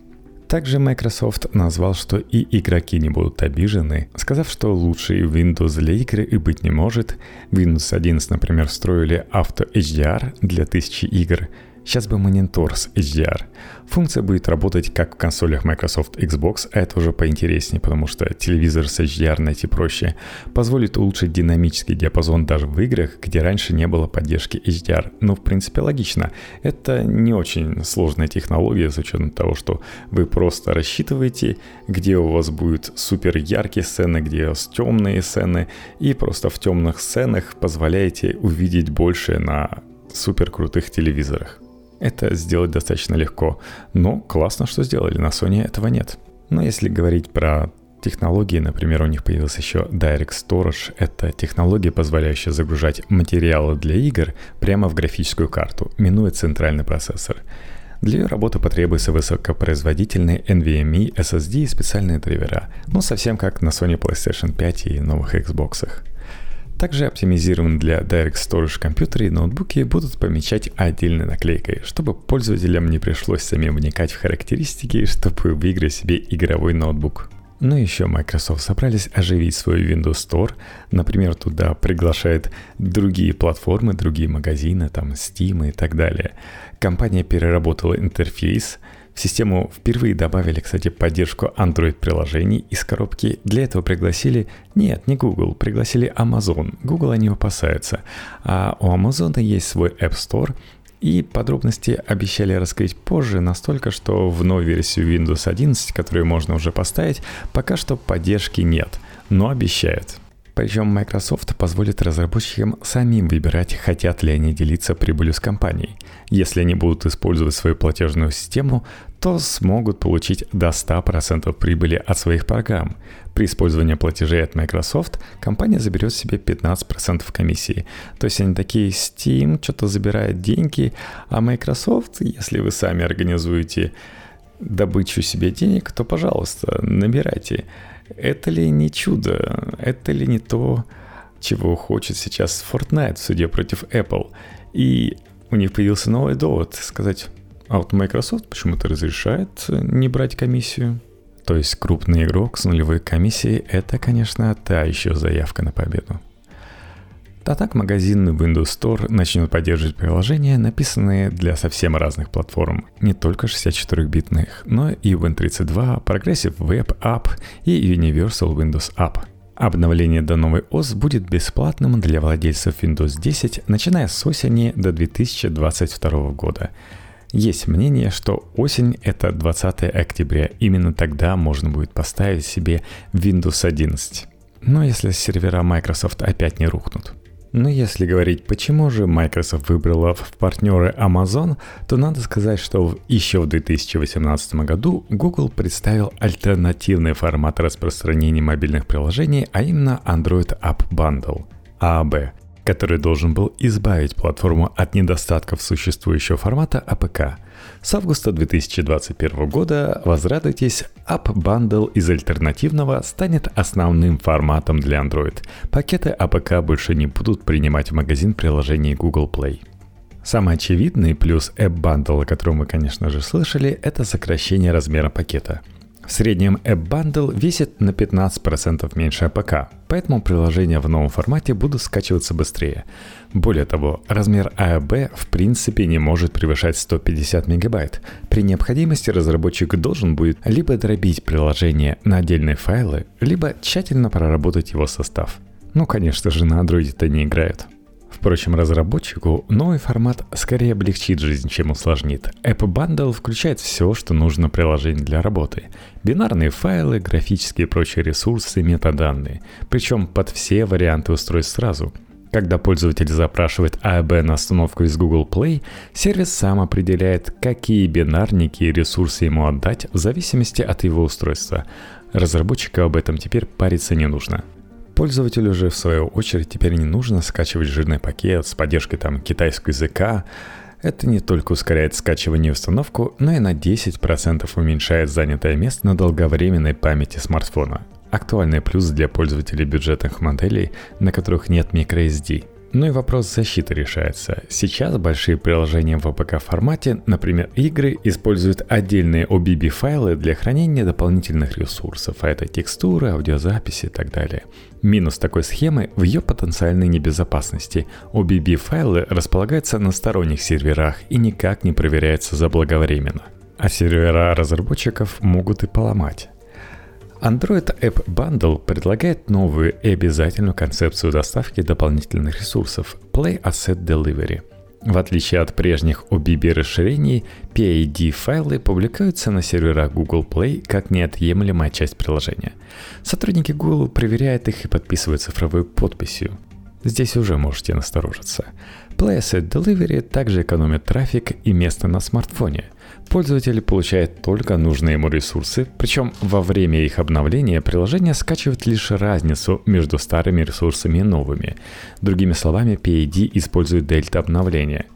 Также Microsoft назвал, что и игроки не будут обижены, сказав, что лучше Windows для игры и быть не может. Windows 11, например, встроили Auto HDR для тысячи игр, Сейчас бы монитор с HDR. Функция будет работать как в консолях Microsoft Xbox, а это уже поинтереснее, потому что телевизор с HDR найти проще. Позволит улучшить динамический диапазон даже в играх, где раньше не было поддержки HDR. Ну, в принципе, логично. Это не очень сложная технология с учетом того, что вы просто рассчитываете, где у вас будут супер яркие сцены, где у вас темные сцены, и просто в темных сценах позволяете увидеть больше на супер крутых телевизорах. Это сделать достаточно легко, но классно, что сделали, на Sony этого нет. Но если говорить про технологии, например, у них появился еще Direct Storage. Это технология, позволяющая загружать материалы для игр прямо в графическую карту, минуя центральный процессор. Для ее работы потребуется высокопроизводительный NVMe SSD и специальные драйвера, ну совсем как на Sony PlayStation 5 и новых Xbox. Также оптимизирован для Direct Storage компьютеры и ноутбуки будут помечать отдельной наклейкой, чтобы пользователям не пришлось самим вникать в характеристики, чтобы выиграть себе игровой ноутбук. Но еще Microsoft собрались оживить свой Windows Store. Например, туда приглашают другие платформы, другие магазины, там Steam и так далее. Компания переработала интерфейс, в систему впервые добавили, кстати, поддержку Android-приложений из коробки. Для этого пригласили... Нет, не Google, пригласили Amazon. Google они опасаются. А у Amazon есть свой App Store, и подробности обещали раскрыть позже, настолько, что в новой версии Windows 11, которую можно уже поставить, пока что поддержки нет, но обещают. Причем Microsoft позволит разработчикам самим выбирать, хотят ли они делиться прибылью с компанией. Если они будут использовать свою платежную систему, то смогут получить до 100% прибыли от своих программ. При использовании платежей от Microsoft компания заберет себе 15% комиссии. То есть они такие, Steam что-то забирает деньги, а Microsoft, если вы сами организуете добычу себе денег, то, пожалуйста, набирайте. Это ли не чудо? Это ли не то, чего хочет сейчас Fortnite в суде против Apple? И у них появился новый довод сказать, а вот Microsoft почему-то разрешает не брать комиссию. То есть крупный игрок с нулевой комиссией – это, конечно, та еще заявка на победу. А так магазин Windows Store начнет поддерживать приложения, написанные для совсем разных платформ, не только 64-битных, но и Win32, Progressive Web App и Universal Windows App. Обновление до новой ОС будет бесплатным для владельцев Windows 10, начиная с осени до 2022 года. Есть мнение, что осень — это 20 октября. Именно тогда можно будет поставить себе Windows 11. Но если сервера Microsoft опять не рухнут. Но если говорить, почему же Microsoft выбрала в партнеры Amazon, то надо сказать, что еще в 2018 году Google представил альтернативный формат распространения мобильных приложений, а именно Android App Bundle, AAB, который должен был избавить платформу от недостатков существующего формата APK – с августа 2021 года, возрадуйтесь, App Bundle из альтернативного станет основным форматом для Android. Пакеты APK больше не будут принимать в магазин приложений Google Play. Самый очевидный плюс App Bundle, о котором вы, конечно же, слышали, это сокращение размера пакета – в среднем App Bundle весит на 15% меньше APK, поэтому приложения в новом формате будут скачиваться быстрее. Более того, размер AAB в принципе не может превышать 150 мегабайт. При необходимости разработчик должен будет либо дробить приложение на отдельные файлы, либо тщательно проработать его состав. Ну, конечно же, на Android это не играет. Впрочем, разработчику новый формат скорее облегчит жизнь, чем усложнит. App Bundle включает все, что нужно приложению для работы. Бинарные файлы, графические и прочие ресурсы, метаданные. Причем под все варианты устройств сразу. Когда пользователь запрашивает AAB на установку из Google Play, сервис сам определяет, какие бинарники и ресурсы ему отдать в зависимости от его устройства. Разработчику об этом теперь париться не нужно. Пользователю же, в свою очередь, теперь не нужно скачивать жирный пакет с поддержкой там китайского языка. Это не только ускоряет скачивание и установку, но и на 10% уменьшает занятое место на долговременной памяти смартфона. Актуальный плюс для пользователей бюджетных моделей, на которых нет microSD – ну и вопрос защиты решается. Сейчас большие приложения в APK формате, например, игры, используют отдельные OBB файлы для хранения дополнительных ресурсов, а это текстуры, аудиозаписи и так далее. Минус такой схемы в ее потенциальной небезопасности. OBB файлы располагаются на сторонних серверах и никак не проверяются заблаговременно. А сервера разработчиков могут и поломать. Android App Bundle предлагает новую и обязательную концепцию доставки дополнительных ресурсов Play Asset Delivery. В отличие от прежних OBB расширений, PID-файлы публикуются на серверах Google Play как неотъемлемая часть приложения. Сотрудники Google проверяют их и подписывают цифровой подписью. Здесь уже можете насторожиться. Play Asset Delivery также экономит трафик и место на смартфоне – Пользователь получает только нужные ему ресурсы, причем во время их обновления приложение скачивает лишь разницу между старыми ресурсами и новыми. Другими словами, PID использует дельта обновления.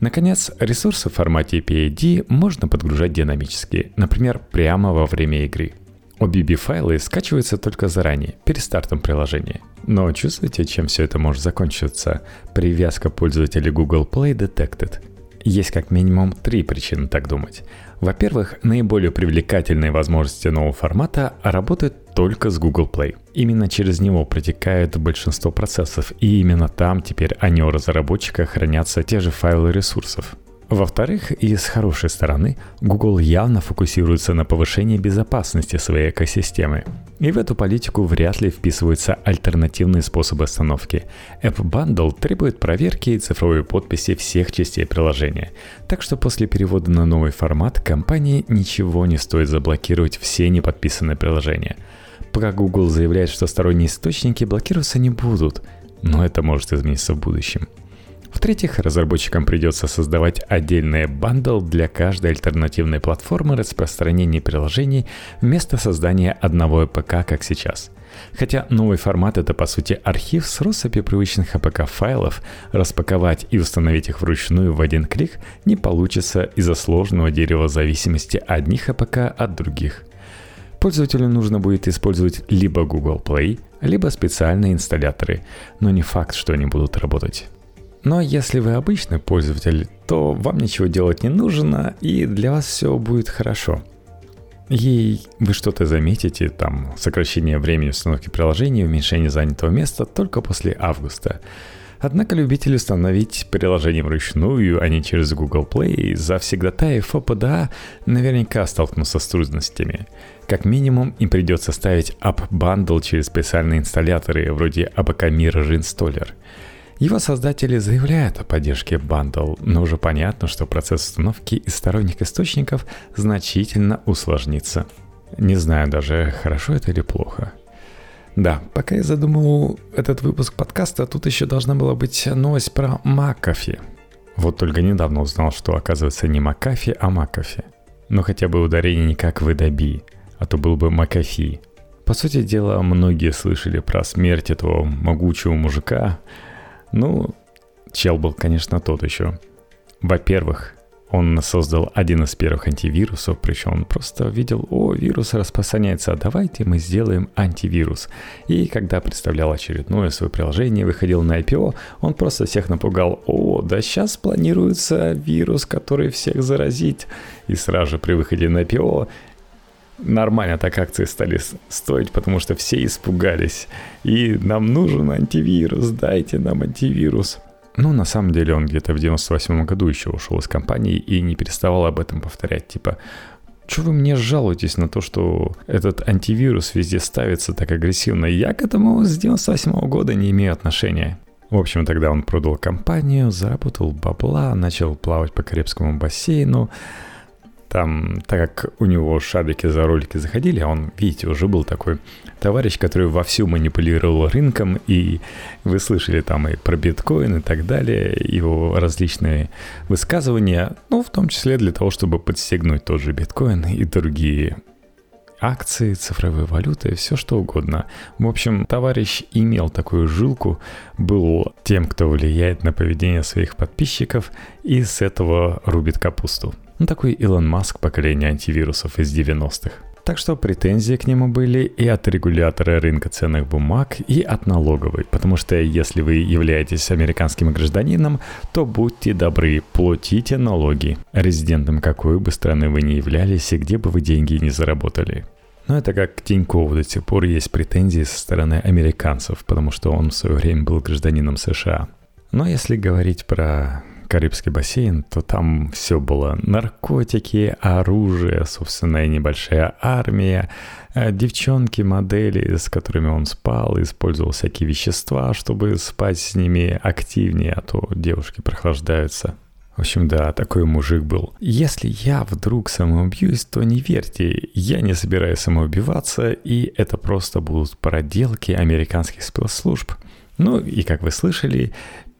Наконец, ресурсы в формате PAD можно подгружать динамически, например, прямо во время игры. OBB-файлы скачиваются только заранее, перед стартом приложения. Но чувствуете, чем все это может закончиться? Привязка пользователя Google Play Detected. Есть как минимум три причины так думать. Во-первых, наиболее привлекательные возможности нового формата работают только с Google Play. Именно через него протекает большинство процессов, и именно там теперь они у разработчика хранятся те же файлы ресурсов. Во-вторых, и с хорошей стороны, Google явно фокусируется на повышении безопасности своей экосистемы. И в эту политику вряд ли вписываются альтернативные способы установки. App Bundle требует проверки и цифровой подписи всех частей приложения. Так что после перевода на новый формат компании ничего не стоит заблокировать все неподписанные приложения. Пока Google заявляет, что сторонние источники блокироваться не будут, но это может измениться в будущем. В-третьих, разработчикам придется создавать отдельный бандл для каждой альтернативной платформы распространения приложений вместо создания одного APK, как сейчас. Хотя новый формат это по сути архив с россыпью привычных APK файлов, распаковать и установить их вручную в один клик не получится из-за сложного дерева зависимости одних APK от других. Пользователю нужно будет использовать либо Google Play, либо специальные инсталляторы, но не факт, что они будут работать. Но если вы обычный пользователь, то вам ничего делать не нужно, и для вас все будет хорошо. И вы что-то заметите, там, сокращение времени установки приложения, уменьшение занятого места только после августа. Однако любители установить приложение вручную, а не через Google Play, завсегдатаев ОПДА наверняка столкнутся с трудностями. Как минимум, им придется ставить app-bundle через специальные инсталляторы вроде APK Mirror Installer – его создатели заявляют о поддержке Bundle, но уже понятно, что процесс установки из сторонних источников значительно усложнится. Не знаю даже, хорошо это или плохо. Да, пока я задумывал этот выпуск подкаста, тут еще должна была быть новость про Макафи. Вот только недавно узнал, что оказывается не Макафи, а Макафи. Но хотя бы ударение не как в Adobe, а то был бы Макафи. По сути дела, многие слышали про смерть этого могучего мужика, ну, чел был, конечно, тот еще. Во-первых, он создал один из первых антивирусов, причем он просто видел, о, вирус распространяется, а давайте мы сделаем антивирус. И когда представлял очередное свое приложение, выходил на IPO, он просто всех напугал, о, да сейчас планируется вирус, который всех заразит. И сразу же при выходе на IPO нормально так акции стали стоить, потому что все испугались. И нам нужен антивирус, дайте нам антивирус. Ну, на самом деле он где-то в 98 году еще ушел из компании и не переставал об этом повторять. Типа, что вы мне жалуетесь на то, что этот антивирус везде ставится так агрессивно? Я к этому с 98 года не имею отношения. В общем, тогда он продал компанию, заработал бабла, начал плавать по Карибскому бассейну, там, так как у него шарики за ролики заходили, а он, видите, уже был такой товарищ, который вовсю манипулировал рынком, и вы слышали там и про биткоин и так далее, его различные высказывания, ну, в том числе для того, чтобы подстегнуть тот же биткоин и другие акции, цифровые валюты, все что угодно. В общем, товарищ имел такую жилку, был тем, кто влияет на поведение своих подписчиков, и с этого рубит капусту. Ну, такой Илон Маск поколения антивирусов из 90-х. Так что претензии к нему были и от регулятора рынка ценных бумаг, и от налоговой, потому что если вы являетесь американским гражданином, то будьте добры, платите налоги, резидентом какой бы страны вы ни являлись и где бы вы деньги не заработали. Но это как к Тинькову до сих пор есть претензии со стороны американцев, потому что он в свое время был гражданином США. Но если говорить про Карибский бассейн, то там все было наркотики, оружие, собственно, и небольшая армия, э, девчонки, модели, с которыми он спал, использовал всякие вещества, чтобы спать с ними активнее, а то девушки прохлаждаются. В общем, да, такой мужик был. Если я вдруг самоубьюсь, то не верьте, я не собираюсь самоубиваться, и это просто будут проделки американских спецслужб. Ну и как вы слышали,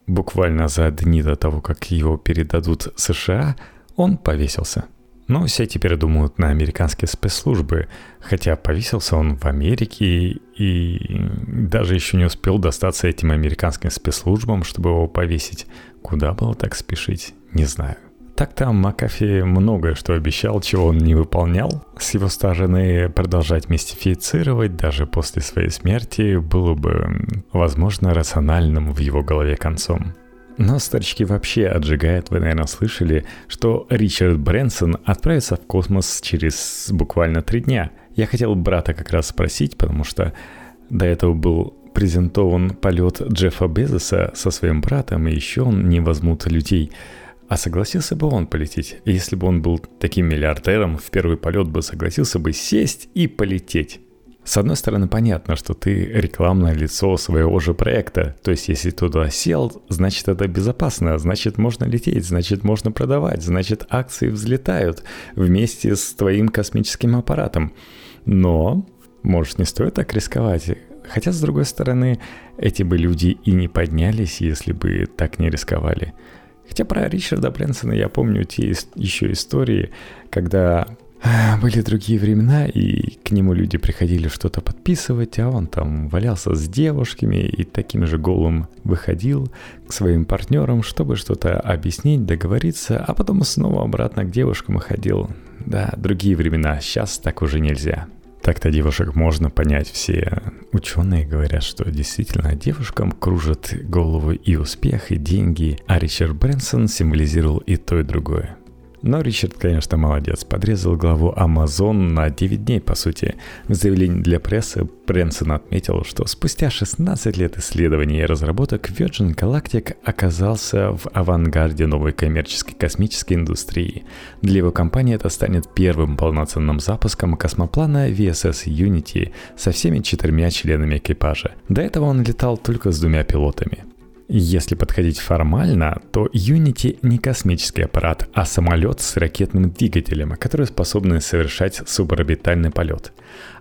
буквально за дни до того, как его передадут США, он повесился. Но все теперь думают на американские спецслужбы, хотя повесился он в Америке и даже еще не успел достаться этим американским спецслужбам, чтобы его повесить. Куда было так спешить, не знаю. Так-то Макафи многое что обещал, чего он не выполнял. С его стороны продолжать мистифицировать даже после своей смерти было бы, возможно, рациональным в его голове концом. Но старички вообще отжигают, вы, наверное, слышали, что Ричард Брэнсон отправится в космос через буквально три дня. Я хотел брата как раз спросить, потому что до этого был презентован полет Джеффа Безоса со своим братом, и еще он не возьмут людей – а согласился бы он полететь, если бы он был таким миллиардером, в первый полет бы согласился бы сесть и полететь. С одной стороны, понятно, что ты рекламное лицо своего же проекта. То есть, если туда сел, значит это безопасно, значит можно лететь, значит можно продавать, значит акции взлетают вместе с твоим космическим аппаратом. Но, может, не стоит так рисковать. Хотя, с другой стороны, эти бы люди и не поднялись, если бы так не рисковали. Хотя про Ричарда Брэнсона я помню те еще истории, когда а, были другие времена, и к нему люди приходили что-то подписывать, а он там валялся с девушками и таким же голым выходил к своим партнерам, чтобы что-то объяснить, договориться, а потом снова обратно к девушкам ходил. Да, другие времена, сейчас так уже нельзя. Так-то девушек можно понять. Все ученые говорят, что действительно девушкам кружат голову и успех, и деньги, а Ричард Брэнсон символизировал и то, и другое. Но Ричард, конечно, молодец. Подрезал главу Amazon на 9 дней, по сути. В заявлении для прессы Брэнсон отметил, что спустя 16 лет исследований и разработок Virgin Galactic оказался в авангарде новой коммерческой космической индустрии. Для его компании это станет первым полноценным запуском космоплана VSS Unity со всеми четырьмя членами экипажа. До этого он летал только с двумя пилотами. Если подходить формально, то Unity не космический аппарат, а самолет с ракетным двигателем, который способен совершать суборбитальный полет.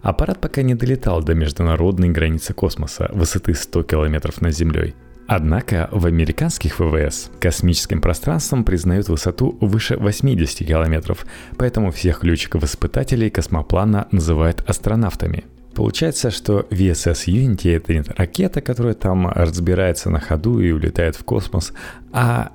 Аппарат пока не долетал до международной границы космоса, высоты 100 км над Землей. Однако в американских ВВС космическим пространством признают высоту выше 80 километров, поэтому всех летчиков-испытателей космоплана называют астронавтами – Получается, что VSS Unity это не ракета, которая там разбирается на ходу и улетает в космос, а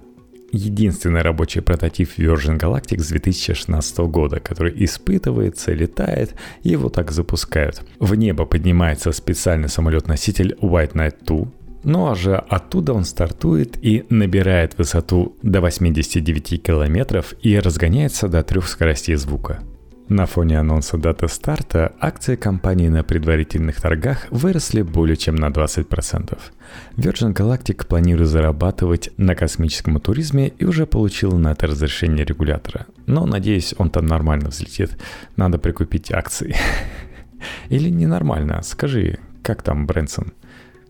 единственный рабочий прототип Virgin Galactic с 2016 года, который испытывается, летает, и его так запускают. В небо поднимается специальный самолет-носитель White Knight 2, ну а же оттуда он стартует и набирает высоту до 89 километров и разгоняется до трех скоростей звука. На фоне анонса даты старта акции компании на предварительных торгах выросли более чем на 20%. Virgin Galactic планирует зарабатывать на космическом туризме и уже получил на это разрешение регулятора. Но, надеюсь, он там нормально взлетит. Надо прикупить акции. Или ненормально? Скажи, как там, Брэнсон?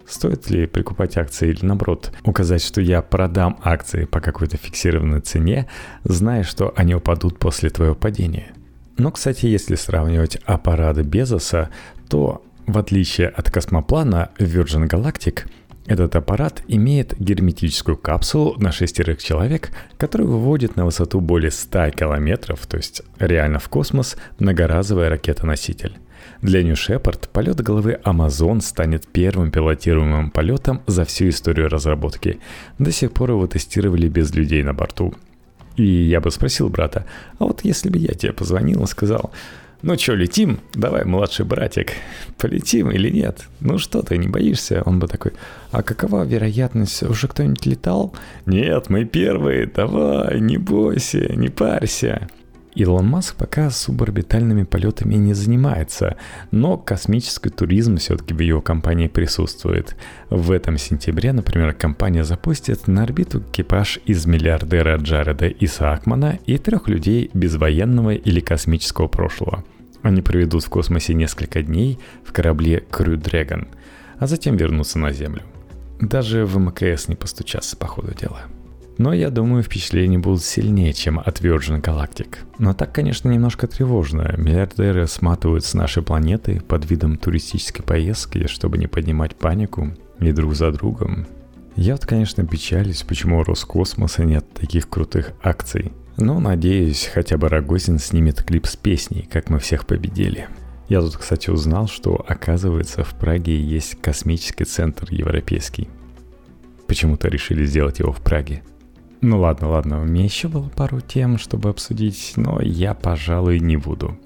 Стоит ли прикупать акции или наоборот указать, что я продам акции по какой-то фиксированной цене, зная, что они упадут после твоего падения? Но, кстати, если сравнивать аппараты Безоса, то, в отличие от космоплана Virgin Galactic, этот аппарат имеет герметическую капсулу на шестерых человек, которая выводит на высоту более 100 километров, то есть реально в космос, многоразовая ракета-носитель. Для New Shepard полет головы Amazon станет первым пилотируемым полетом за всю историю разработки. До сих пор его тестировали без людей на борту. И я бы спросил брата, а вот если бы я тебе позвонил и сказал, ну что, летим? Давай, младший братик, полетим или нет? Ну что ты, не боишься? Он бы такой, а какова вероятность? Уже кто-нибудь летал? Нет, мы первые, давай, не бойся, не парься. Илон Маск пока суборбитальными полетами не занимается, но космический туризм все-таки в его компании присутствует. В этом сентябре, например, компания запустит на орбиту экипаж из миллиардера Джареда Исаакмана и трех людей без военного или космического прошлого. Они проведут в космосе несколько дней в корабле Crew Dragon, а затем вернутся на Землю. Даже в МКС не постучаться по ходу дела. Но я думаю, впечатления будут сильнее, чем от Virgin Galactic. Но так, конечно, немножко тревожно. Миллиардеры сматывают с нашей планеты под видом туристической поездки, чтобы не поднимать панику и друг за другом. Я вот, конечно, печалюсь, почему у Роскосмоса нет таких крутых акций. Ну, надеюсь, хотя бы Рогозин снимет клип с песней, как мы всех победили. Я тут, кстати, узнал, что, оказывается, в Праге есть космический центр европейский. Почему-то решили сделать его в Праге. Ну ладно, ладно, у меня еще было пару тем, чтобы обсудить, но я, пожалуй, не буду.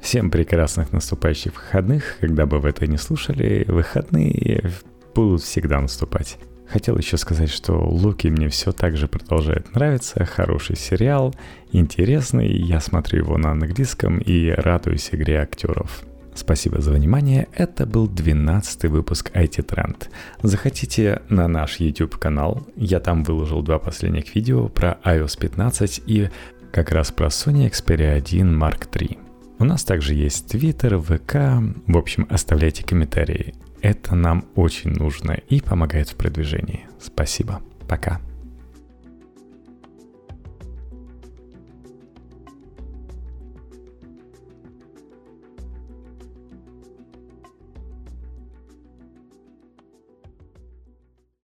Всем прекрасных наступающих выходных, когда бы вы это не слушали, выходные будут всегда наступать. Хотел еще сказать, что Луки мне все так же продолжает нравиться, хороший сериал, интересный, я смотрю его на английском и радуюсь игре актеров. Спасибо за внимание, это был 12 выпуск IT Trend. Заходите на наш YouTube канал, я там выложил два последних видео про iOS 15 и как раз про Sony Xperia 1 Mark III. У нас также есть Twitter, ВК, в общем, оставляйте комментарии. Это нам очень нужно и помогает в продвижении. Спасибо. Пока.